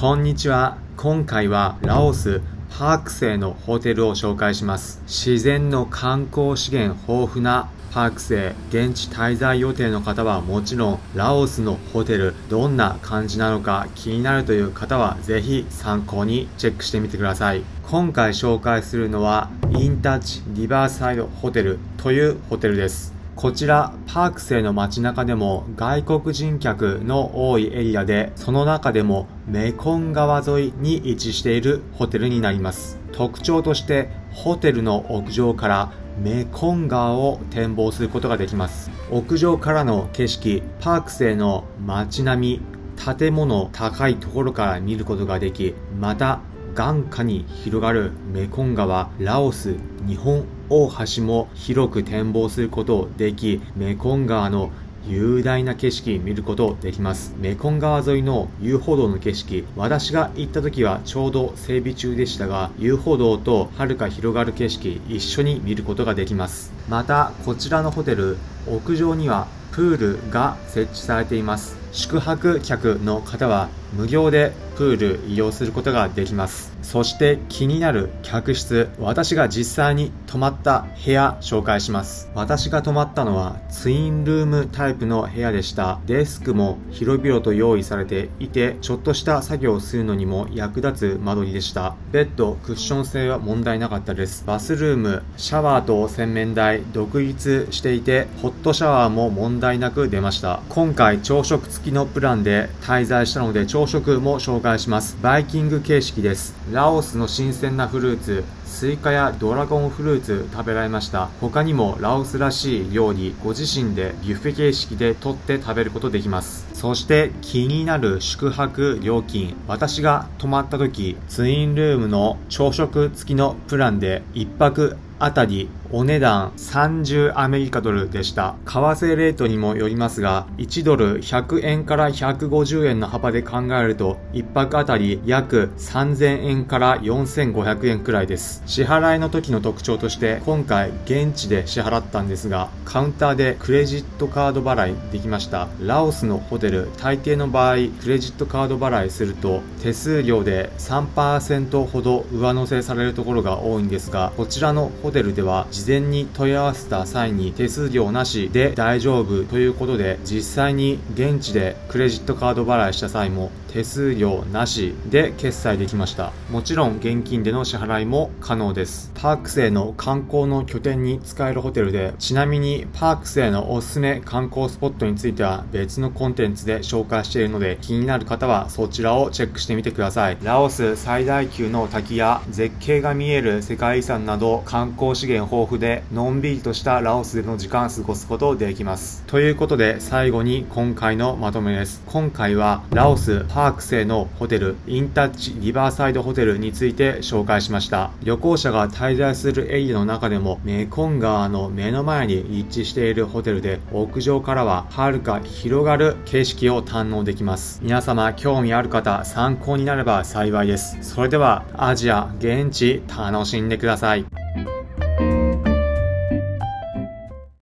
こんにちは。今回はラオスパークセイのホテルを紹介します。自然の観光資源豊富なパークセイ現地滞在予定の方はもちろんラオスのホテルどんな感じなのか気になるという方はぜひ参考にチェックしてみてください。今回紹介するのはインタッチリバーサイドホテルというホテルです。こちら、パークセイの街中でも外国人客の多いエリアで、その中でもメコン川沿いに位置しているホテルになります。特徴として、ホテルの屋上からメコン川を展望することができます。屋上からの景色、パークセイの街並み、建物高いところから見ることができ、また眼下に広がるメコン川、ラオス、日本大橋も広く展望することでき、メコン川の雄大な景色見ることできます。メコン川沿いの遊歩道の景色、私が行った時はちょうど整備中でしたが、遊歩道と遥か広がる景色一緒に見ることができます。また、こちらのホテル、屋上にはプールが設置されています。宿泊客の方は無料でプール利用することができます。そして気になる客室、私が実際に泊まった部屋紹介します。私が泊まったのはツインルームタイプの部屋でした。デスクも広々と用意されていて、ちょっとした作業をするのにも役立つ間取りでした。ベッド、クッション性は問題なかったです。バスルーム、シャワーと洗面台、独立していて、ホットシャワーも問題なく出ました。今回朝食付きのプランで滞在したので朝食も紹介します。バイキング形式です。ラオスの新鮮なフルーツ、スイカやドラゴンフルーツ食べられました。他にもラオスらしい料理、ご自身でビュッフェ形式で取って食べることできます。そして気になる宿泊料金。私が泊まった時、ツインルームの朝食付きのプランで1泊あたりお値段30アメリカドルでした。為替レートにもよりますが、1ドル100円から150円の幅で考えると、1泊あたり約3000円から4500円くらいです。支払いの時の特徴として、今回現地で支払ったんですが、カウンターでクレジットカード払いできました。ラオスのホテル、大抵の場合、クレジットカード払いすると、手数料で3%ほど上乗せされるところが多いんですが、こちらのホテルでは事前に問い合わせた際に手数料なしで大丈夫ということで実際に現地でクレジットカード払いした際も手数料なしで決済できました。もちろん現金での支払いも可能です。パーク生の観光の拠点に使えるホテルでちなみにパーク生のおすすめ観光スポットについては別のコンテンツで紹介しているので気になる方はそちらをチェックしてみてください。ラオス最大級の滝や絶景が見える世界遺産など観光資源豊富でのんびりとしたラオスでの時間を過ごすことできますということで最後に今回のまとめです今回はラオスパーク製のホテル、インタッチリバーサイドホテルについて紹介しました。旅行者が滞在するエリアの中でもメコン川の目の前に立地しているホテルで屋上からは遥か広がる景色を堪能できます。皆様興味ある方参考になれば幸いです。それではアジア現地楽しんでください。